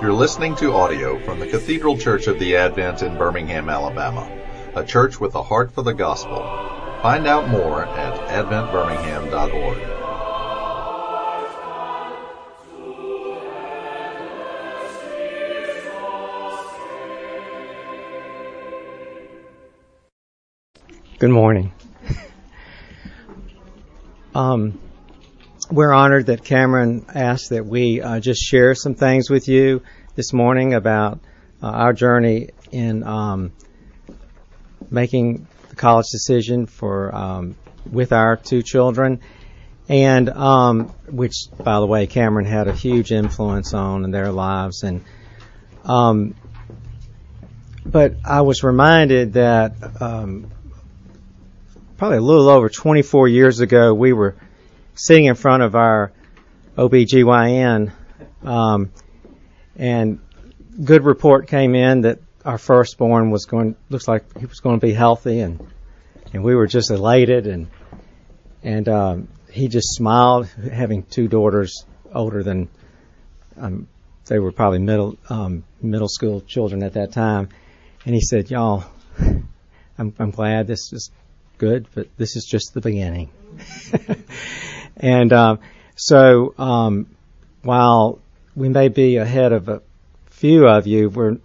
You're listening to audio from the Cathedral Church of the Advent in Birmingham, Alabama, a church with a heart for the gospel. Find out more at adventbirmingham.org. Good morning. um, we're honored that Cameron asked that we uh, just share some things with you this morning about uh, our journey in um, making the college decision for um, with our two children, and um, which, by the way, Cameron had a huge influence on in their lives. And um, but I was reminded that um, probably a little over 24 years ago, we were sitting in front of our OBGYN, um, and good report came in that our firstborn was going, looks like he was going to be healthy, and and we were just elated, and and um, he just smiled, having two daughters older than, um, they were probably middle um, middle school children at that time, and he said, "Y'all, I'm, I'm glad this is good, but this is just the beginning. and um, so, um, while we may be ahead of a few of you, we're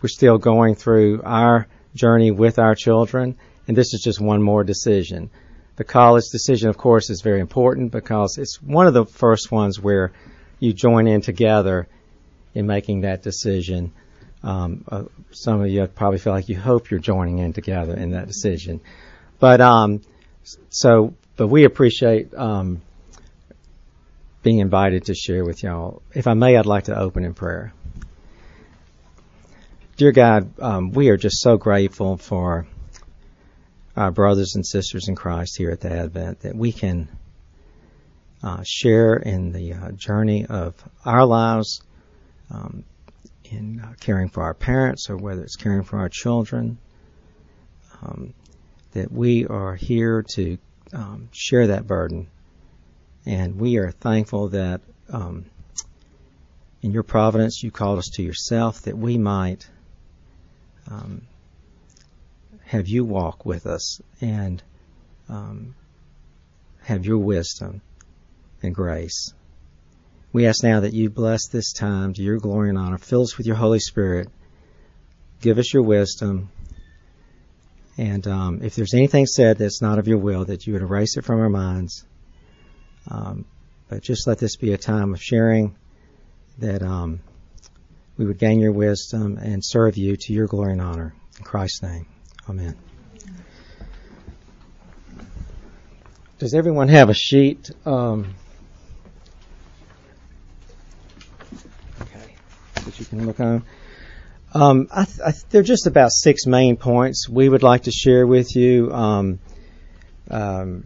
we're still going through our journey with our children, and this is just one more decision. The college decision, of course, is very important because it's one of the first ones where you join in together in making that decision. Um, uh, some of you probably feel like you hope you're joining in together in that decision. But um, so, but we appreciate um, being invited to share with y'all. If I may, I'd like to open in prayer. Dear God, um, we are just so grateful for our brothers and sisters in Christ here at the Advent that we can uh, share in the uh, journey of our lives um, in uh, caring for our parents or whether it's caring for our children. Um, that we are here to um, share that burden. And we are thankful that um, in your providence you called us to yourself that we might um, have you walk with us and um, have your wisdom and grace. We ask now that you bless this time to your glory and honor. Fill us with your Holy Spirit. Give us your wisdom. And um, if there's anything said that's not of your will, that you would erase it from our minds. Um, but just let this be a time of sharing that um, we would gain your wisdom and serve you to your glory and honor. In Christ's name, Amen. Does everyone have a sheet? Um, okay, that you can look on. Um, I th- I th- there are just about six main points we would like to share with you, um, um,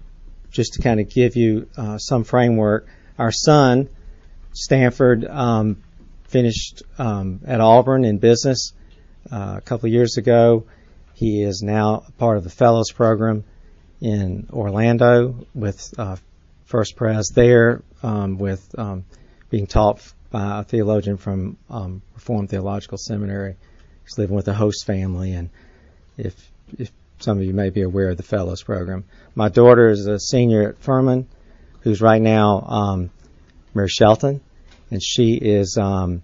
just to kind of give you uh, some framework. Our son, Stanford, um, finished um, at Auburn in business uh, a couple of years ago. He is now part of the Fellows Program in Orlando with uh, First Pres there, um, with being taught by a theologian from um, Reformed Theological Seminary. He's living with a host family, and if if some of you may be aware of the Fellows Program, my daughter is a senior at Furman, who's right now um, Mary Shelton, and she is um,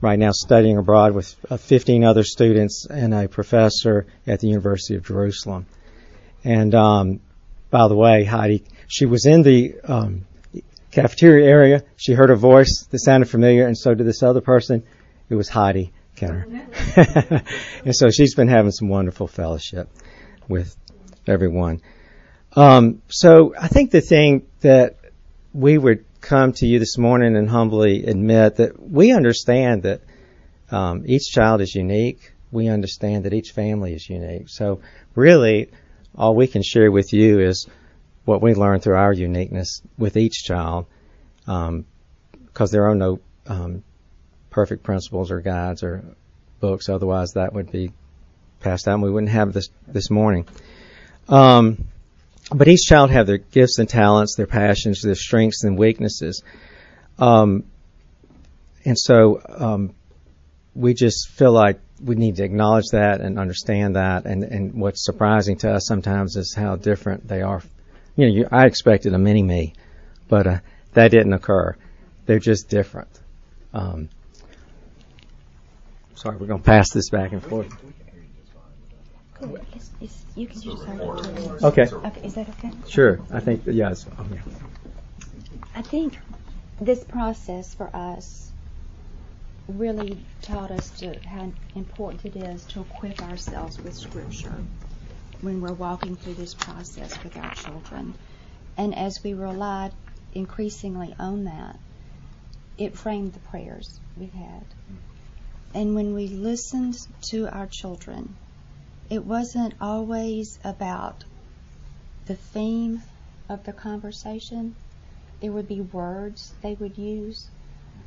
right now studying abroad with uh, 15 other students and a professor at the University of Jerusalem. And um, by the way, Heidi, she was in the um, cafeteria area. She heard a voice that sounded familiar, and so did this other person. It was Heidi Kenner. and so she's been having some wonderful fellowship with everyone. Um, so I think the thing that we would come to you this morning and humbly admit that we understand that um, each child is unique. We understand that each family is unique. So really, all we can share with you is what we learn through our uniqueness with each child, because um, there are no um, perfect principles or guides or books. Otherwise, that would be passed out, and we wouldn't have this this morning. Um, but each child have their gifts and talents, their passions, their strengths and weaknesses. Um, and so, um, we just feel like we need to acknowledge that and understand that. And, and what's surprising to us sometimes is how different they are. You know, you, I expected a mini me, but uh, that didn't occur. They're just different. Um, sorry, we're going to pass this back and forth. Cool. It's, it's, you can just. Okay. Okay, is that okay? Sure. I think yes. Yeah. I think this process for us really taught us to how important it is to equip ourselves with Scripture when we're walking through this process with our children. And as we relied increasingly on that, it framed the prayers we've had. And when we listened to our children, it wasn't always about the theme of the conversation. There would be words they would use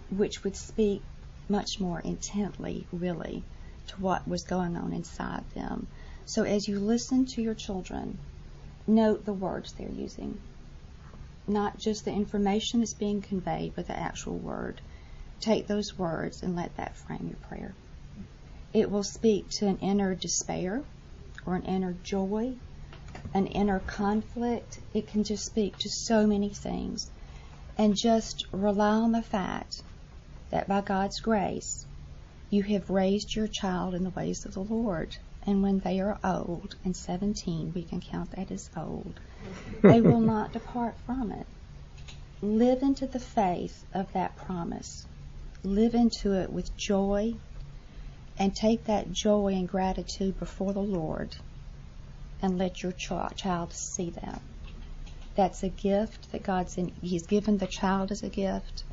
which would speak much more intently, really, to what was going on inside them. So as you listen to your children, note the words they're using. Not just the information that's being conveyed, but the actual word. Take those words and let that frame your prayer. It will speak to an inner despair or an inner joy, an inner conflict. It can just speak to so many things. And just rely on the fact that by God's grace, you have raised your child in the ways of the Lord. And when they are old, and 17, we can count that as old, they will not depart from it. Live into the faith of that promise. Live into it with joy and take that joy and gratitude before the Lord and let your ch- child see that. That's a gift that God's in, He's given the child as a gift.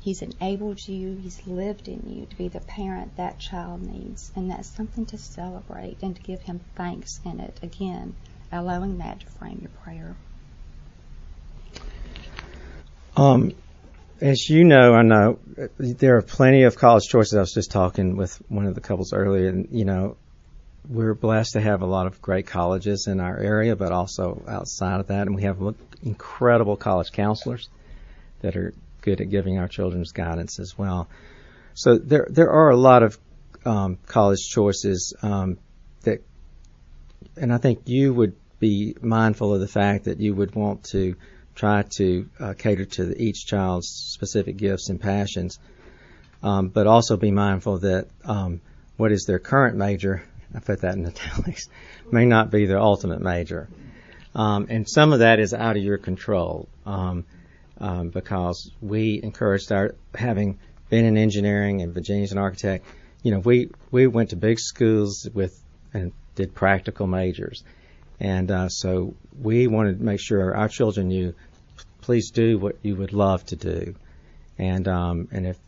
He's enabled you, He's lived in you to be the parent that child needs. And that's something to celebrate and to give Him thanks in it. Again, allowing that to frame your prayer. Um, as you know, I know there are plenty of college choices. I was just talking with one of the couples earlier, and you know, we're blessed to have a lot of great colleges in our area, but also outside of that, and we have incredible college counselors that are good at giving our children's guidance as well. So there there are a lot of um, college choices um, that, and I think you would be mindful of the fact that you would want to try to uh, cater to each child's specific gifts and passions, um, but also be mindful that um, what is their current major, I put that in italics, may not be their ultimate major. Um, and some of that is out of your control um, um, because we encouraged our having been in engineering and Virginia's an architect. You know, we we went to big schools with and did practical majors. And uh, so we wanted to make sure our children knew, please do what you would love to do. And um, and if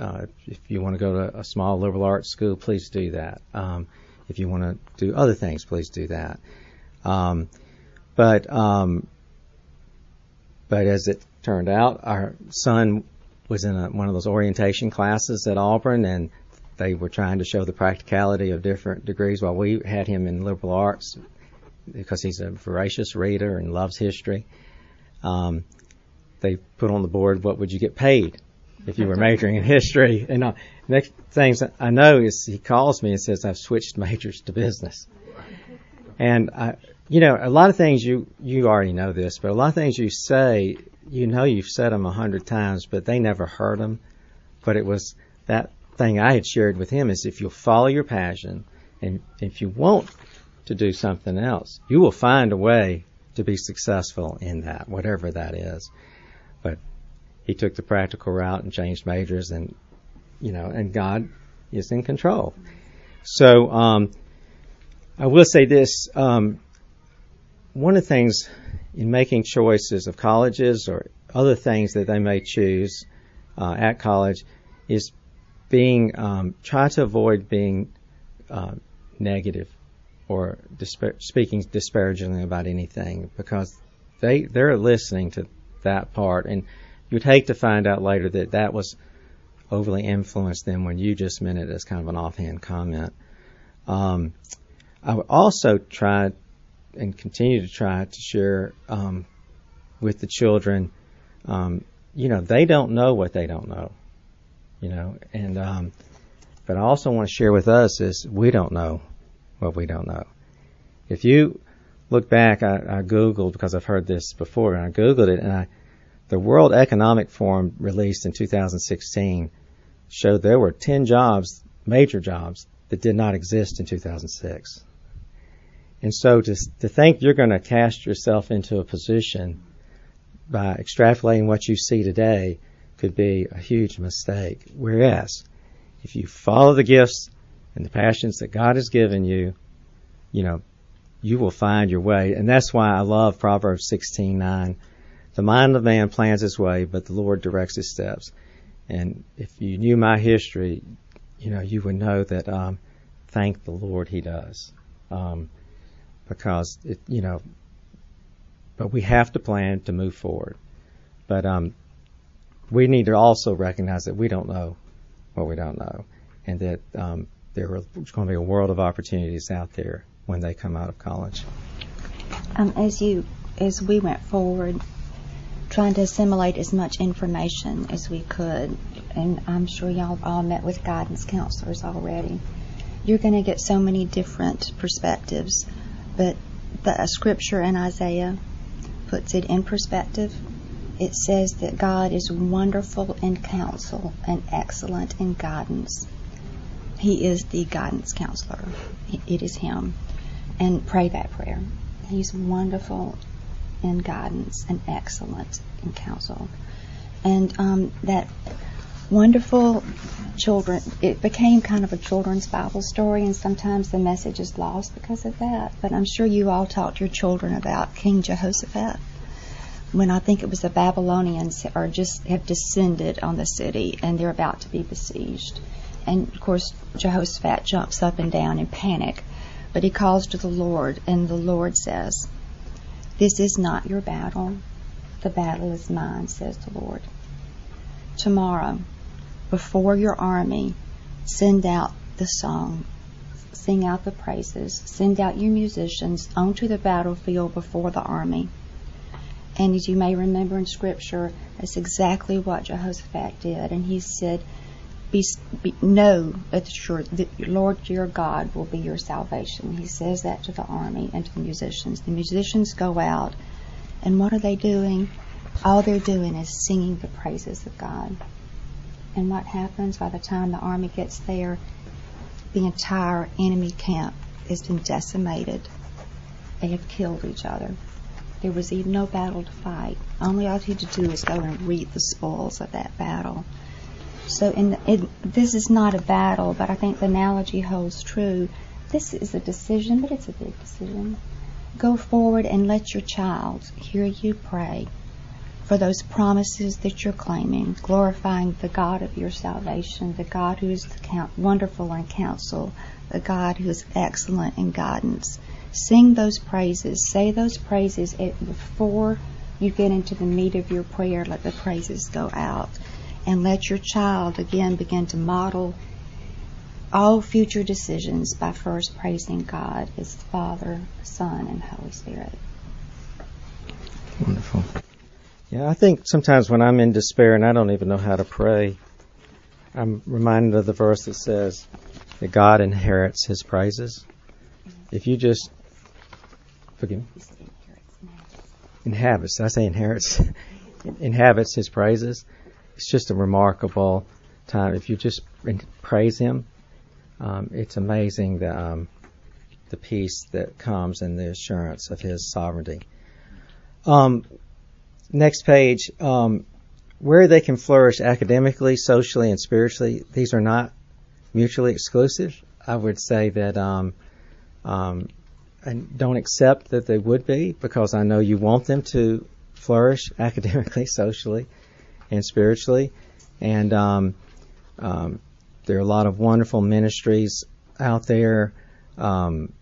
uh, if you want to go to a small liberal arts school, please do that. Um, if you want to do other things, please do that. Um, but um, but as it turned out, our son was in a, one of those orientation classes at Auburn, and they were trying to show the practicality of different degrees. While we had him in liberal arts, because he's a voracious reader and loves history. Um, they put on the board, what would you get paid if you were majoring in history? And uh, next things I know is he calls me and says, I've switched majors to business. And I, you know, a lot of things you, you already know this, but a lot of things you say, you know you've said them a hundred times, but they never heard them. But it was that thing I had shared with him is if you'll follow your passion and if you won't to do something else. You will find a way to be successful in that, whatever that is. But he took the practical route and changed majors, and you know, and God is in control. So um, I will say this: um, one of the things in making choices of colleges or other things that they may choose uh, at college is being um, try to avoid being uh, negative or speaking disparagingly about anything because they they're listening to that part, and you'd hate to find out later that that was overly influenced them when you just meant it as kind of an offhand comment. Um, I would also try and continue to try to share um, with the children. Um, you know, they don't know what they don't know. You know, and um, but I also want to share with us is we don't know what we don't know. If you look back, I, I Googled because I've heard this before, and I Googled it, and I, the World Economic Forum released in 2016 showed there were 10 jobs, major jobs, that did not exist in 2006. And so to, to think you're going to cast yourself into a position by extrapolating what you see today could be a huge mistake. Whereas, if you follow the gifts and the passions that God has given you, you know, you will find your way. And that's why I love Proverbs 16:9. The mind of man plans his way, but the Lord directs his steps. And if you knew my history, you know, you would know that um, thank the Lord he does. Um, because it, you know, but we have to plan to move forward. But um, we need to also recognize that we don't know what we don't know, and that um, there's going to be a world of opportunities out there when they come out of college. Um, as you, as we went forward, trying to assimilate as much information as we could, and I'm sure y'all have all met with guidance counselors already. You're going to get so many different perspectives, but the scripture in Isaiah puts it in perspective. It says that God is wonderful in counsel and excellent in guidance. He is the guidance counselor. It is Him. And pray that prayer. He's wonderful in guidance and excellent in counsel. And um, that wonderful children, it became kind of a children's Bible story, and sometimes the message is lost because of that. But I'm sure you all taught your children about King Jehoshaphat when I think it was the Babylonians are just have descended on the city and they're about to be besieged. And of course, Jehoshaphat jumps up and down in panic, but he calls to the Lord, and the Lord says, This is not your battle. The battle is mine, says the Lord. Tomorrow, before your army, send out the song, sing out the praises, send out your musicians onto the battlefield before the army. And as you may remember in Scripture, that's exactly what Jehoshaphat did. And he said, be, be, know that that Lord your God will be your salvation. He says that to the army and to the musicians. The musicians go out, and what are they doing? All they're doing is singing the praises of God. And what happens by the time the army gets there? The entire enemy camp has been decimated. They have killed each other. There was even no battle to fight. Only all you had to do was go and reap the spoils of that battle. So in, in, this is not a battle, but I think the analogy holds true. This is a decision, but it's a big decision. Go forward and let your child hear you pray for those promises that you're claiming, glorifying the God of your salvation, the God who is wonderful in counsel, the God who is excellent in guidance. Sing those praises. Say those praises before you get into the meat of your prayer. Let the praises go out. And let your child again begin to model all future decisions by first praising God as Father, Son, and Holy Spirit. Wonderful. Yeah, I think sometimes when I'm in despair and I don't even know how to pray, I'm reminded of the verse that says that God inherits his praises. If you just Forgive me. Inhabits. I say inherits? inhabits his praises. It's just a remarkable time. If you just praise him, um, it's amazing the um, the peace that comes and the assurance of his sovereignty. Um, next page. Um, where they can flourish academically, socially, and spiritually, these are not mutually exclusive. I would say that um, um, and don't accept that they would be because I know you want them to flourish academically, socially, and spiritually. And um, um, there are a lot of wonderful ministries out there. Um,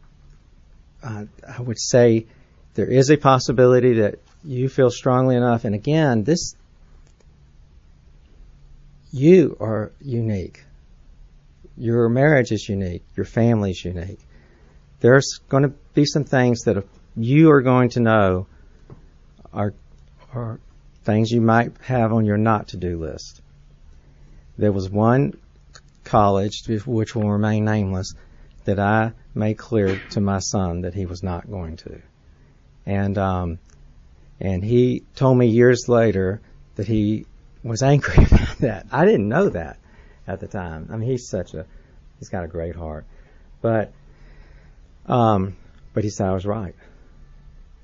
I, I would say there is a possibility that you feel strongly enough. And again, this you are unique. Your marriage is unique. Your family is unique there's going to be some things that you are going to know are, are things you might have on your not to do list. There was one college, which will remain nameless, that I made clear to my son that he was not going to. And um, and he told me years later that he was angry about that. I didn't know that at the time. I mean, he's such a he's got a great heart, but um, but he said I was right.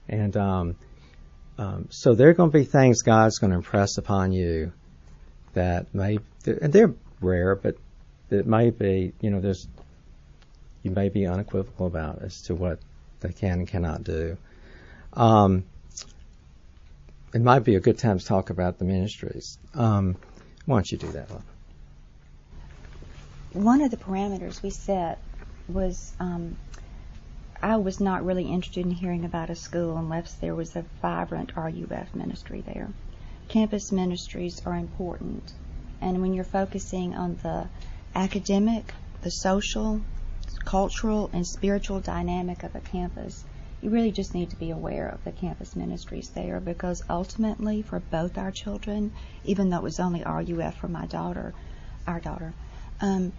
And um, um, so there are going to be things God's going to impress upon you that may, and they're rare, but it may be, you know, there's, you may be unequivocal about as to what they can and cannot do. Um, it might be a good time to talk about the ministries. Um, why don't you do that? One of the parameters we set was um, I was not really interested in hearing about a school unless there was a vibrant RUF ministry there. Campus ministries are important, and when you're focusing on the academic, the social, cultural, and spiritual dynamic of a campus, you really just need to be aware of the campus ministries there because ultimately, for both our children, even though it was only RUF for my daughter, our daughter, um,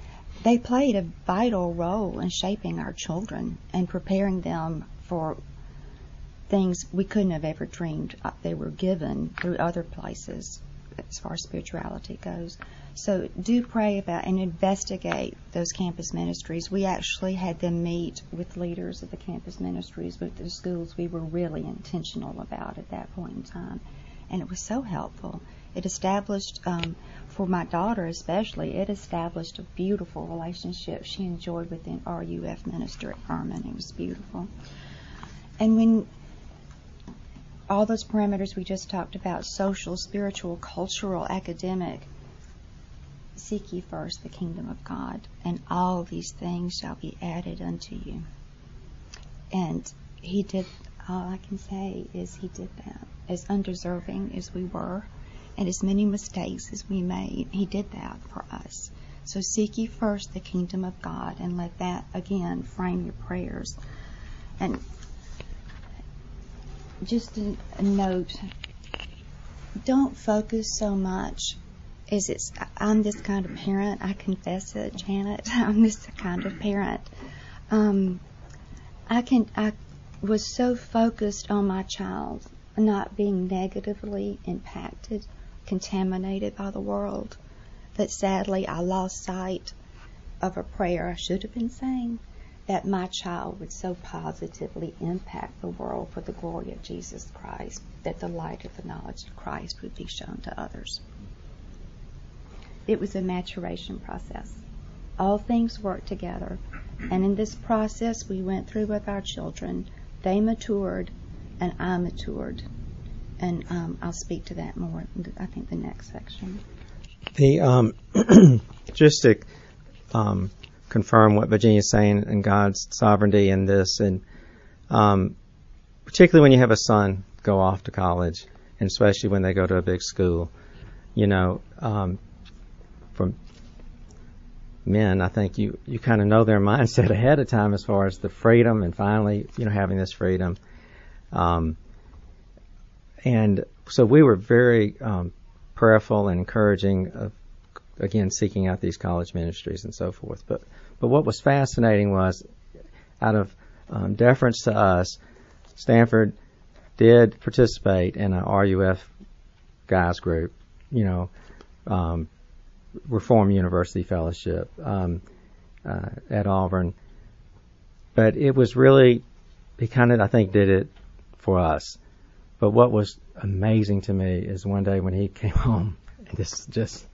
they played a vital role in shaping our children and preparing them for things we couldn't have ever dreamed uh, they were given through other places as far as spirituality goes. So do pray about and investigate those campus ministries. We actually had them meet with leaders of the campus ministries with the schools we were really intentional about at that point in time. And it was so helpful. It established um, for my daughter especially, it established a beautiful relationship she enjoyed with the RUF minister at Furman. It was beautiful. And when all those parameters we just talked about social, spiritual, cultural, academic seek ye first the kingdom of God, and all these things shall be added unto you. And he did, all I can say is he did that. As undeserving as we were, and as many mistakes as we made, He did that for us. So seek ye first the kingdom of God and let that again frame your prayers. And just a, note don't focus so much as it's I'm this kind of parent. I confess it, Janet. I'm this kind of parent. Um, I can I was so focused on my child not being negatively impacted contaminated by the world But sadly I lost sight of a prayer I should have been saying that my child would so positively impact the world for the glory of Jesus Christ that the light of the knowledge of Christ would be shown to others. It was a maturation process. All things work together. And in this process we went through with our children, they matured and I matured and um, I'll speak to that more. I think the next section. The um, just to um, confirm what Virginia's saying and God's sovereignty in this, and um, particularly when you have a son go off to college, and especially when they go to a big school, you know, um, from men, I think you you kind of know their mindset ahead of time as far as the freedom and finally, you know, having this freedom. Um, and so we were very um, prayerful and encouraging of again seeking out these college ministries and so forth. But but what was fascinating was out of um, deference to us, Stanford did participate in a RUF guys group, you know, um, Reform University Fellowship um, uh, at Auburn. But it was really, he kind of, I think, did it for us. But what was amazing to me is one day when he came home, and just,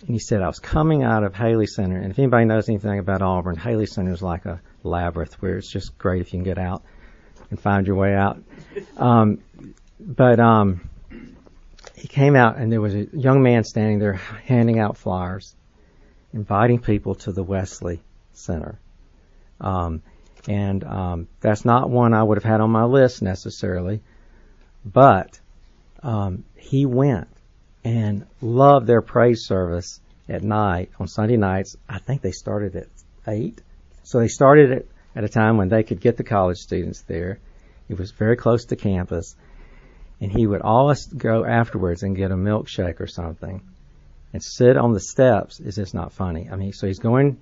and he said, I was coming out of Haley Center, and if anybody knows anything about Auburn, Haley Center is like a labyrinth where it's just great if you can get out and find your way out. Um, but um, he came out, and there was a young man standing there handing out flyers, inviting people to the Wesley Center. Um, and um, that's not one I would have had on my list necessarily but um, he went and loved their praise service at night on Sunday nights. I think they started at eight, so they started it at a time when they could get the college students there. It was very close to campus, and he would always go afterwards and get a milkshake or something, and sit on the steps is just not funny. I mean, so he's going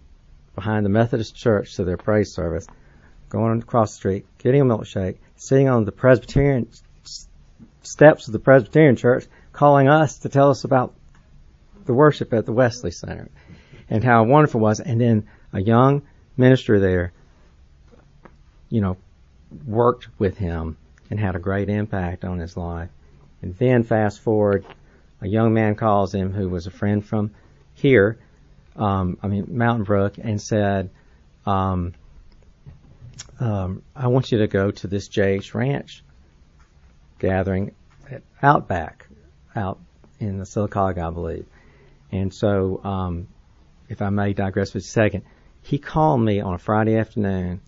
behind the Methodist church to their praise service, going across the street, getting a milkshake, sitting on the Presbyterian steps of the Presbyterian church, calling us to tell us about the worship at the Wesley Center and how wonderful it was. And then a young minister there, you know, worked with him and had a great impact on his life. And then fast forward, a young man calls him who was a friend from here, um, I mean Mountain Brook, and said, um, um, "I want you to go to this JH Ranch gathering at Outback, out in the Sylacauga, I believe." And so, um, if I may digress for a second, he called me on a Friday afternoon,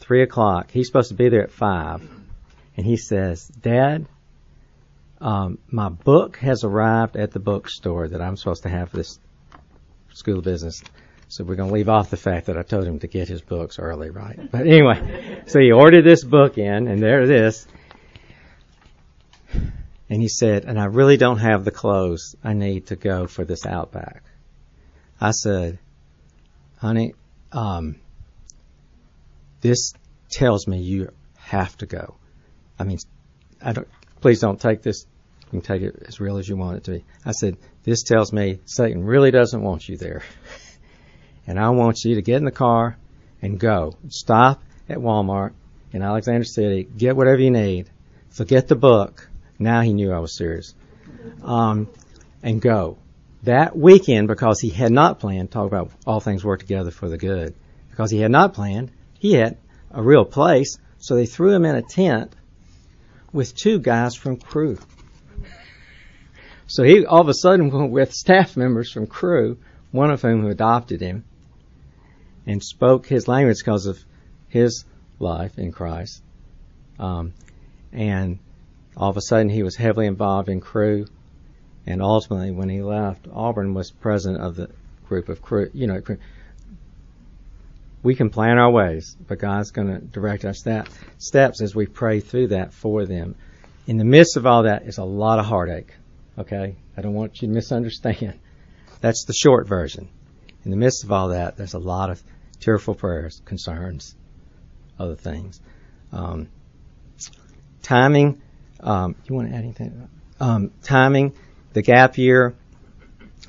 three o'clock. He's supposed to be there at five, and he says, "Dad, um, my book has arrived at the bookstore that I'm supposed to have for this school business." So we're going to leave off the fact that I told him to get his books early, right? But anyway, so he ordered this book in, and there it is. And he said, and I really don't have the clothes I need to go for this outback. I said, honey, um, this tells me you have to go. I mean, I don't, please don't take this, you can take it as real as you want it to be. I said, this tells me Satan really doesn't want you there. and I want you to get in the car and go. Stop at Walmart in Alexander City, get whatever you need. forget the book. Now he knew I was serious. Um, and go. That weekend, because he had not planned, talk about all things work together for the good. Because he had not planned, he had a real place, so they threw him in a tent with two guys from Cru. So he all of a sudden went with staff members from Cru, one of whom who adopted him and spoke his language because of his life in Christ. Um, and all of a sudden he was heavily involved in Cru, and ultimately when he left, Auburn was president of the group of Cru. You know, Cru. we can plan our ways, but God's going to direct our step, steps as we pray through that for them. In the midst of all that is a lot of heartache. Okay, I don't want you to misunderstand. That's the short version. In the midst of all that, there's a lot of tearful prayers, concerns, other things. Um, timing um, you want to add anything? Um, timing, the gap year.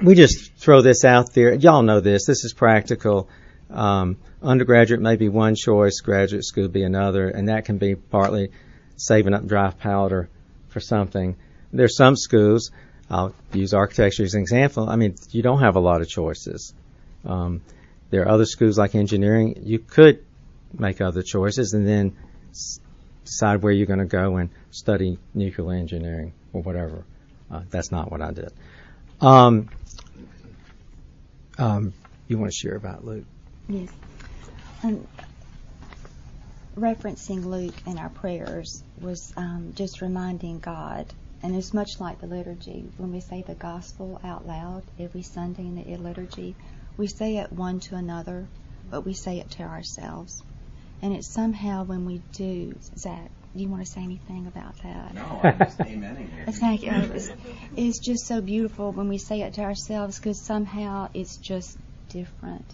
We just throw this out there. Y'all know this. This is practical. Um, undergraduate may be one choice, graduate school be another, and that can be partly saving up dry powder for something. There's some schools. I'll use architecture as an example. I mean, you don't have a lot of choices. Um, there are other schools like engineering. You could make other choices and then decide where you're going to go and study nuclear engineering or whatever. Uh, that's not what I did. Um, um, you want to share about Luke? Yes. Um, referencing Luke in our prayers was um, just reminding God, and it's much like the liturgy. When we say the gospel out loud every Sunday in the liturgy, we say it one to another, but we say it to ourselves. And it's somehow when we do, Zach, do you want to say anything about that? No, I'm just amening here. Thank you. It's, it's just so beautiful when we say it to ourselves because somehow it's just different.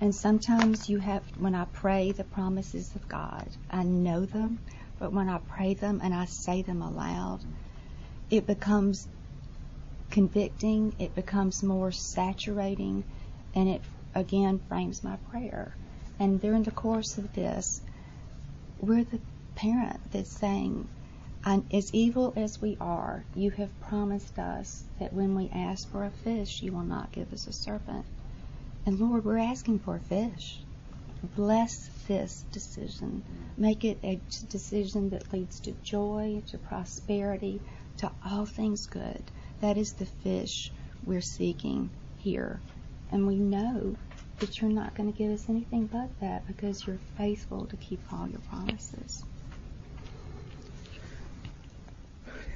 And sometimes you have, when I pray the promises of God, I know them, but when I pray them and I say them aloud, it becomes convicting, it becomes more saturating, and it again frames my prayer. And during the course of this, we're the parent that's saying, as evil as we are, you have promised us that when we ask for a fish, you will not give us a serpent. And Lord, we're asking for a fish. Bless this decision. Make it a decision that leads to joy, to prosperity, to all things good. That is the fish we're seeking here. And we know that you're not going to give us anything but that because you're faithful to keep all your promises.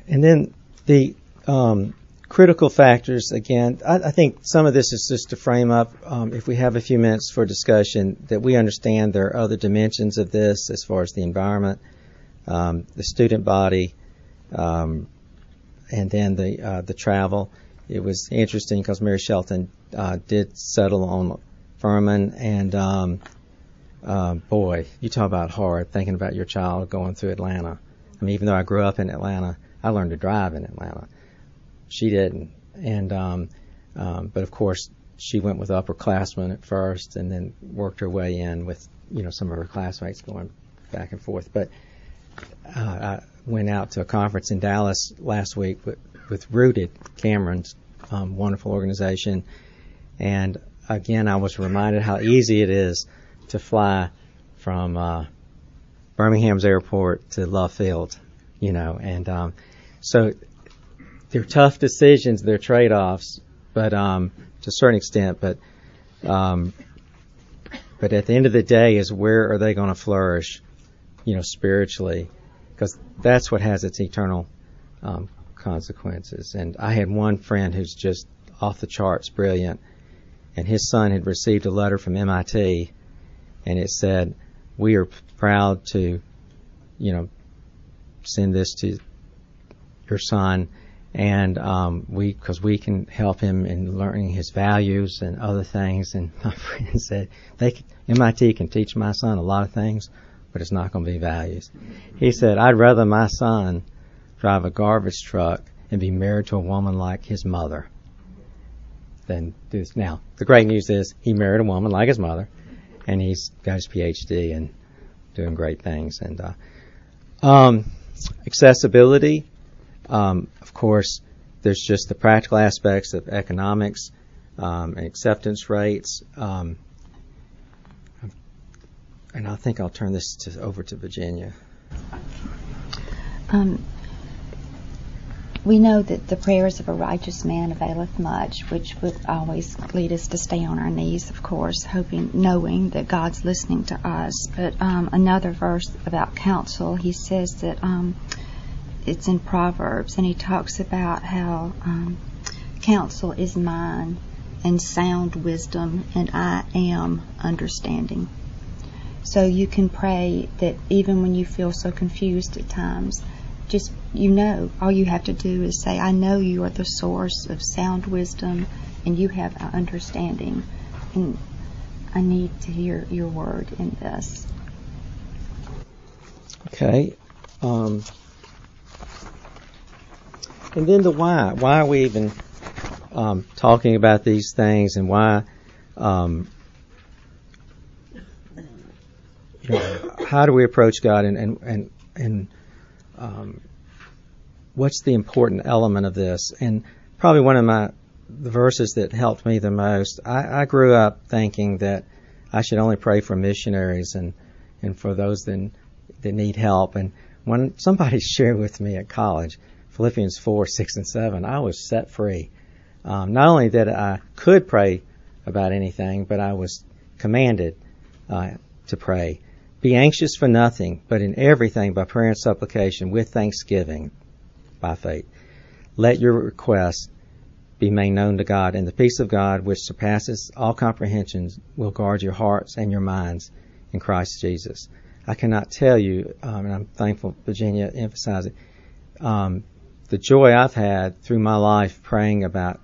And then the um, critical factors, again, I, I, think some of this is just to frame up, um, if we have a few minutes for discussion, that we understand there are other dimensions of this as far as the environment, um, the student body, um, and then the uh, the travel. it was interesting because Mary Shelton uh, did settle on Furman, and um, uh, boy, you talk about hard thinking about your child going through Atlanta. I mean, even though I grew up in Atlanta, I learned to drive in Atlanta. She didn't, and um, um, but of course she went with upperclassmen at first, and then worked her way in with you know some of her classmates going back and forth. But uh, I went out to a conference in Dallas last week with, with Rooted Cameron's um, wonderful organization, and again I was reminded how easy it is to fly from uh, Birmingham's airport to Love Field, you know, and um, so they're tough decisions, they're trade-offs, but um, to a certain extent, but um, but at the end of the day, is where are they going to flourish, you know, spiritually? Because that's what has its eternal um, consequences. And I had one friend who's just off the charts brilliant, and his son had received a letter from MIT, and it said, "We are proud to, you know, send this to your son." and um, we because we can help him in learning his values and other things. And my friend said they can, MIT can teach my son a lot of things, but it's not going to be values. He said I'd rather my son drive a garbage truck and be married to a woman like his mother than do this. Now the great news is he married a woman like his mother, and he's got his PhD and doing great things. And uh, um, accessibility. Um, of course, there's just the practical aspects of economics um, and acceptance rates. Um, and I think I'll turn this to, over to Virginia. We know that the prayers of a righteous man availeth much, which would always lead us to stay on our knees, of course, hoping, knowing that God's listening to us. But um, another verse about counsel, he says that um, it's in Proverbs, and he talks about how um, counsel is mine, and sound wisdom, and I am understanding. So you can pray that even when you feel so confused at times, just you know, all you have to do is say, I know you are the source of sound wisdom and you have understanding. And I need to hear your word in this. Okay. Um, and then the why. Why are we even um, talking about these things, and why? Um, you know, how do we approach God, and and and, and what's the important element of this? And probably one of my the verses that helped me the most. I, I grew up thinking that I should only pray for missionaries and and for those that that need help. And when somebody shared with me at college Philippians 4, 6, and 7, I was set free. Um, not only that I could pray about anything, but I was commanded uh, to pray. Be anxious for nothing, but in everything by prayer and supplication with thanksgiving by faith. Let your requests be made known to God, and the peace of God, which surpasses all comprehension, will guard your hearts and your minds in Christ Jesus. I cannot tell you, um, and I'm thankful Virginia emphasized it, um, the joy I've had through my life praying about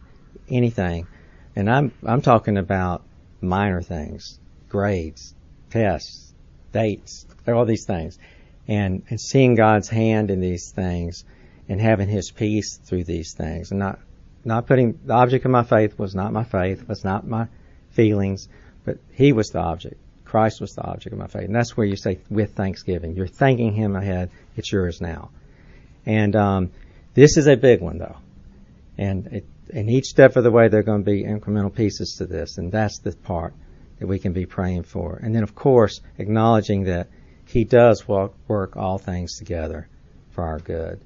anything, and I'm I'm talking about minor things, grades, tests, dates, all these things, and and seeing God's hand in these things, and having His peace through these things, and not not putting the object of my faith was not my faith, was not my feelings, but He was the object. Christ was the object of my faith, and that's where you say with thanksgiving, you're thanking Him ahead. It's yours now, and um, this is a big one, though. And it, in each step of the way, there are going to be incremental pieces to this, and that's the part that we can be praying for. And then, of course, acknowledging that He does work, work all things together for our good.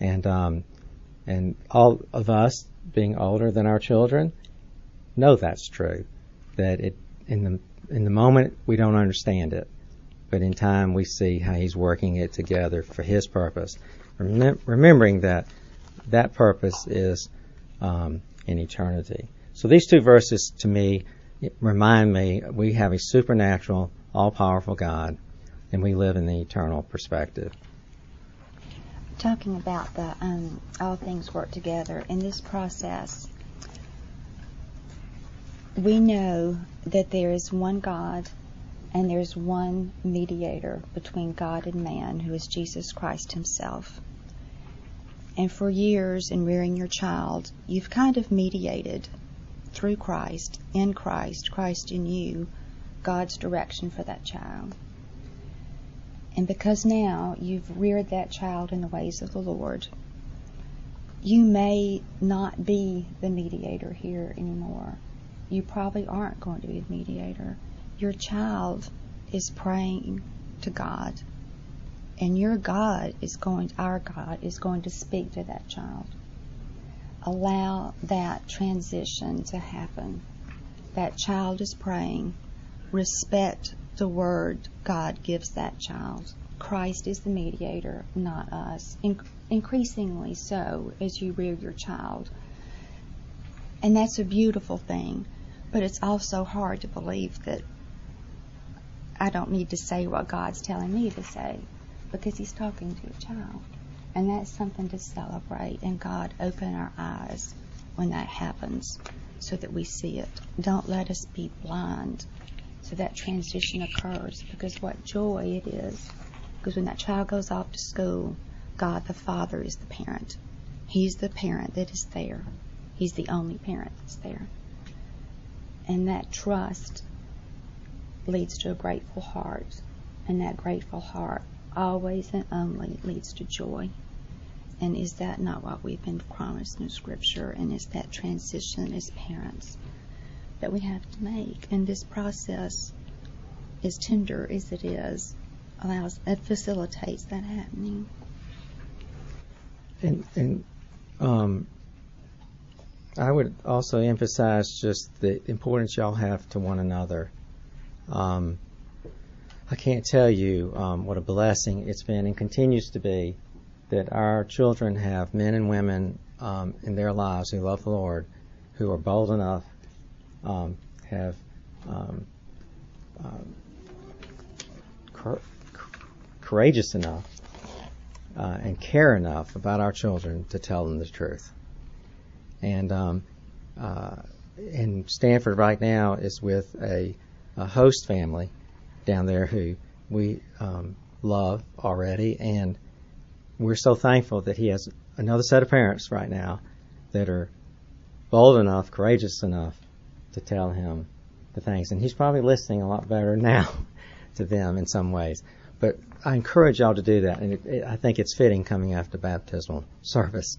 And um, and all of us, being older than our children, know that's true. That it in the in the moment we don't understand it, but in time we see how He's working it together for His purpose remembering that that purpose is um, in eternity. So these two verses to me remind me we have a supernatural, all powerful God, and we live in the eternal perspective. Talking about the um, all things work together in this process, we know that there is one God and there's one mediator between God and man who is Jesus Christ himself. And for years in rearing your child, you've kind of mediated through Christ, in Christ, Christ in you, God's direction for that child. And because now you've reared that child in the ways of the Lord, you may not be the mediator here anymore. You probably aren't going to be the mediator. Your child is praying to God and your God is going, our God is going to speak to that child. Allow that transition to happen. That child is praying. Respect the word God gives that child. Christ is the mediator, not us. In- increasingly so as you rear your child. And that's a beautiful thing. But it's also hard to believe that I don't need to say what God's telling me to say because he's talking to a child. And that's something to celebrate. And God, open our eyes when that happens so that we see it. Don't let us be blind so that transition occurs because what joy it is. Because when that child goes off to school, God the Father is the parent. He's the parent that is there. He's the only parent that's there. And that trust leads to a grateful heart. And that grateful heart always and only leads to joy. And is that not what we've been promised in Scripture? And is that transition as parents that we have to make? And this process, as tender as it is, allows it facilitates that happening. And, and um, I would also emphasize just the importance y'all have to one another. Um, I can't tell you um, what a blessing it's been and continues to be that our children have men and women um, in their lives who love the Lord, who are bold enough, um, have um, um, cor- courageous enough, uh, and care enough about our children to tell them the truth. And um, uh, Stanford right now is with a, a host family down there who we um, love already, and we're so thankful that he has another set of parents right now that are bold enough, courageous enough to tell him the things. And he's probably listening a lot better now to them in some ways. But I encourage y'all to do that, and it, it, I think it's fitting coming after baptismal service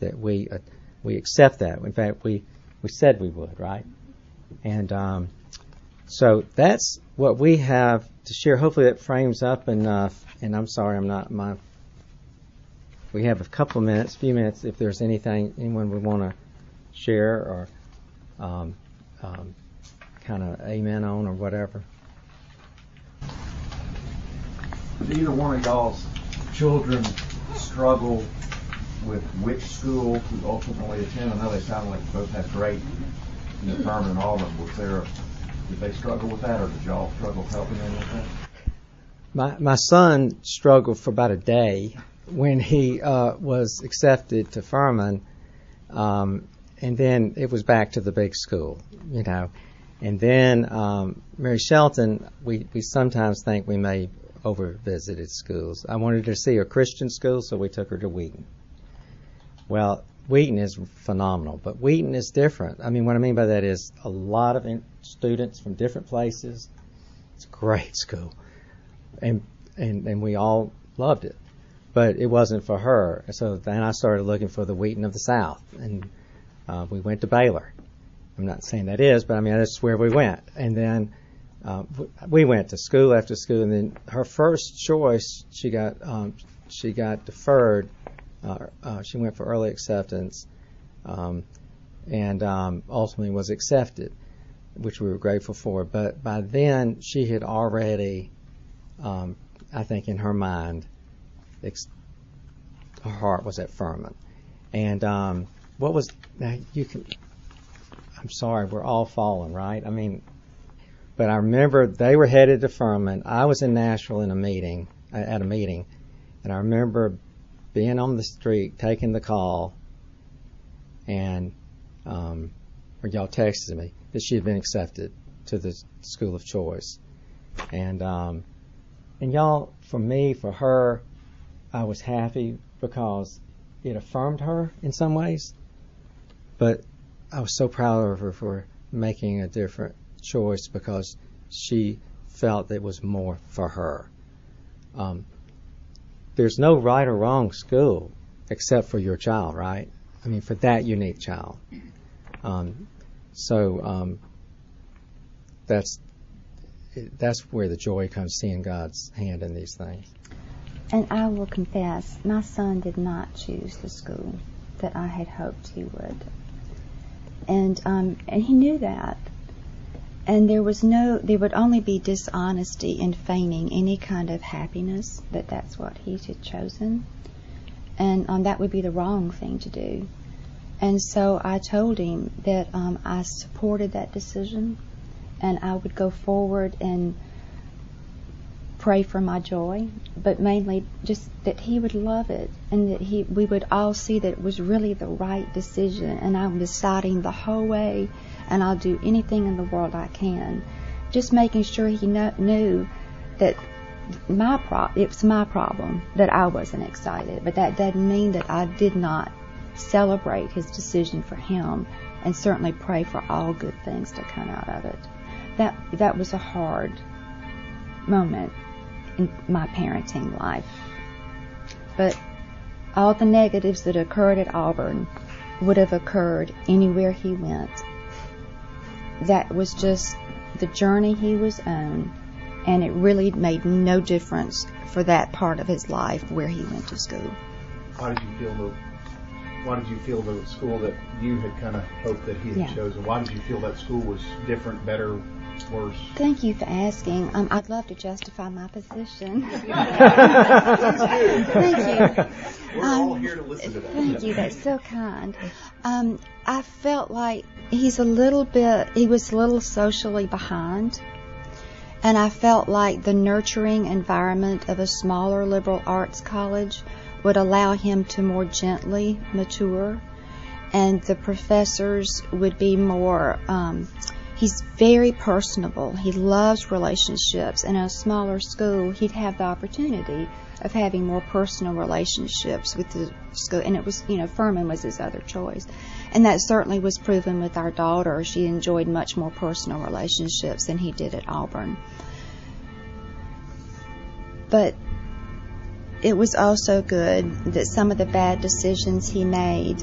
that we uh, we accept that. In fact, we we said we would, right? And um, so that's what we have to share. Hopefully that frames up enough. And I'm sorry, I'm not my. We have a couple of minutes, a few minutes, if there's anything anyone would want to share or um, um, kind of amen on or whatever. Either one of y'all's children struggle with which school to ultimately attend? I know they sound like both have great you know, Furman and Auburn. Was there did they struggle with that, or did y'all struggle helping them with that? My my son struggled for about a day when he uh, was accepted to Furman, um, and then it was back to the big school, you know. And then um, Mary Shelton, we we sometimes think we may over visited schools. I wanted to see a Christian school, so we took her to Wheaton. Well, Wheaton is phenomenal, but Wheaton is different. I mean, what I mean by that is a lot of in- students from different places. It's a great school, and and and we all loved it, but it wasn't for her. So then I started looking for the Wheaton of the South, and uh, we went to Baylor. I'm not saying that is, but I mean that's where we went, and then. Uh, we went to school after school, and then her first choice, she got um, she got deferred uh, uh, she went for early acceptance, um, and um, ultimately was accepted, which we were grateful for. But by then, she had already, um, I think, in her mind, ex- her heart was at Furman. And um, what was now you can? I'm sorry, we're all falling, right? I mean, but I remember they were headed to Furman. I was in Nashville in a meeting at a meeting, and I remember being on the street, taking the call, and um, or y'all texted me that she had been accepted to the school of choice, and um, and y'all, for me, for her, I was happy because it affirmed her in some ways, but I was so proud of her for making a different choice because she felt it was more for her. Um, there's no right or wrong school except for your child, right? I mean, for that unique child. Um, so um, that's that's where the joy comes, seeing God's hand in these things. And I will confess, my son did not choose the school that I had hoped he would, and um, and he knew that. And there was no, there would only be dishonesty in feigning any kind of happiness that that's what he had chosen, and um, that would be the wrong thing to do. And so I told him that um, I supported that decision, and I would go forward and pray for my joy, but mainly just that he would love it and that he we would all see that it was really the right decision and I'm deciding the whole way and I'll do anything in the world I can. Just making sure he knew that my pro- it was my problem that I wasn't excited, but that doesn't mean that I did not celebrate his decision for him and certainly pray for all good things to come out of it. That that was a hard moment in my parenting life. But all the negatives that occurred at Auburn would have occurred anywhere he went. That was just the journey he was on, and it really made no difference for that part of his life where he went to school. How did you feel the why did you feel the school that you had kind of hoped that he had Yeah. chosen? Why did you feel that school was different, better, worse? Thank you for asking. Um, I'd love to justify my position. Thank you. We're all Um, here to listen to that. Thank you. That's so kind. Um, I felt like he's a little bit, he was a little socially behind. And I felt like the nurturing environment of a smaller liberal arts college would allow him to more gently mature. And the professors would be more, um, he's very personable. He loves relationships. And in a smaller school, he'd have the opportunity of having more personal relationships with the school. And it was, you know, Furman was his other choice. And that certainly was proven with our daughter. She enjoyed much more personal relationships than he did at Auburn. But it was also good that some of the bad decisions he made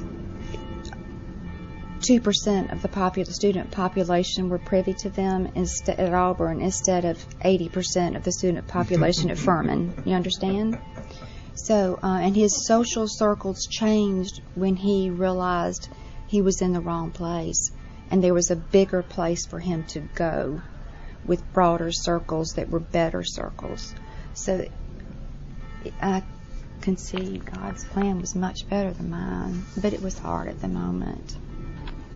2% of the popul- student population were privy to them instead at Auburn instead of 80% of the student population at Furman. You understand? So, uh, and his social circles changed when he realized he was in the wrong place, and there was a bigger place for him to go with broader circles that were better circles. So, I can see God's plan was much better than mine, but it was hard at the moment.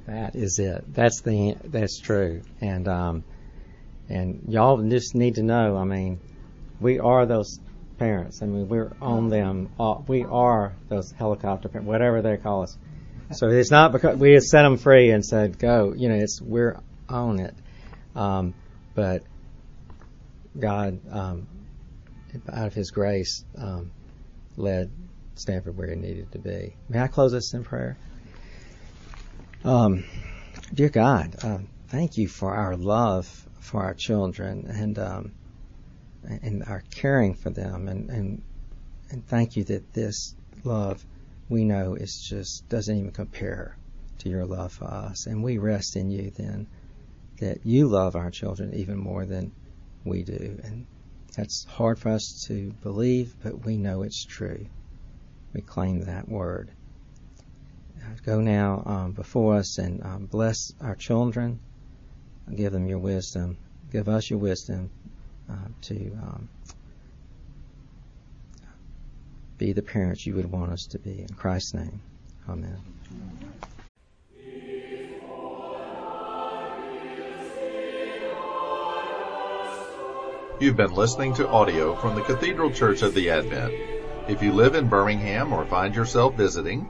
That is it. That's the that's true. And um, and y'all just need to know. I mean, we are those parents. I mean, we're on them. Uh, we are those helicopter parents, whatever they call us. So it's not because we set them free and said go. You know, it's we're on it. Um, but God, um, out of His grace, um, led Stanford where He needed to be. May I close this in prayer? Um, dear God, uh, thank you for our love for our children and um, and our caring for them, and, and and thank you that this love we know is just doesn't even compare to your love for us, and we rest in you then that you love our children even more than we do, and that's hard for us to believe, but we know it's true. We claim that word go now um, before us and um, bless our children. Give them your wisdom. Give us your wisdom uh, to um, be the parents you would want us to be. In Christ's name, Amen. You've been listening to audio from the Cathedral Church of the Advent. If you live in Birmingham or find yourself visiting,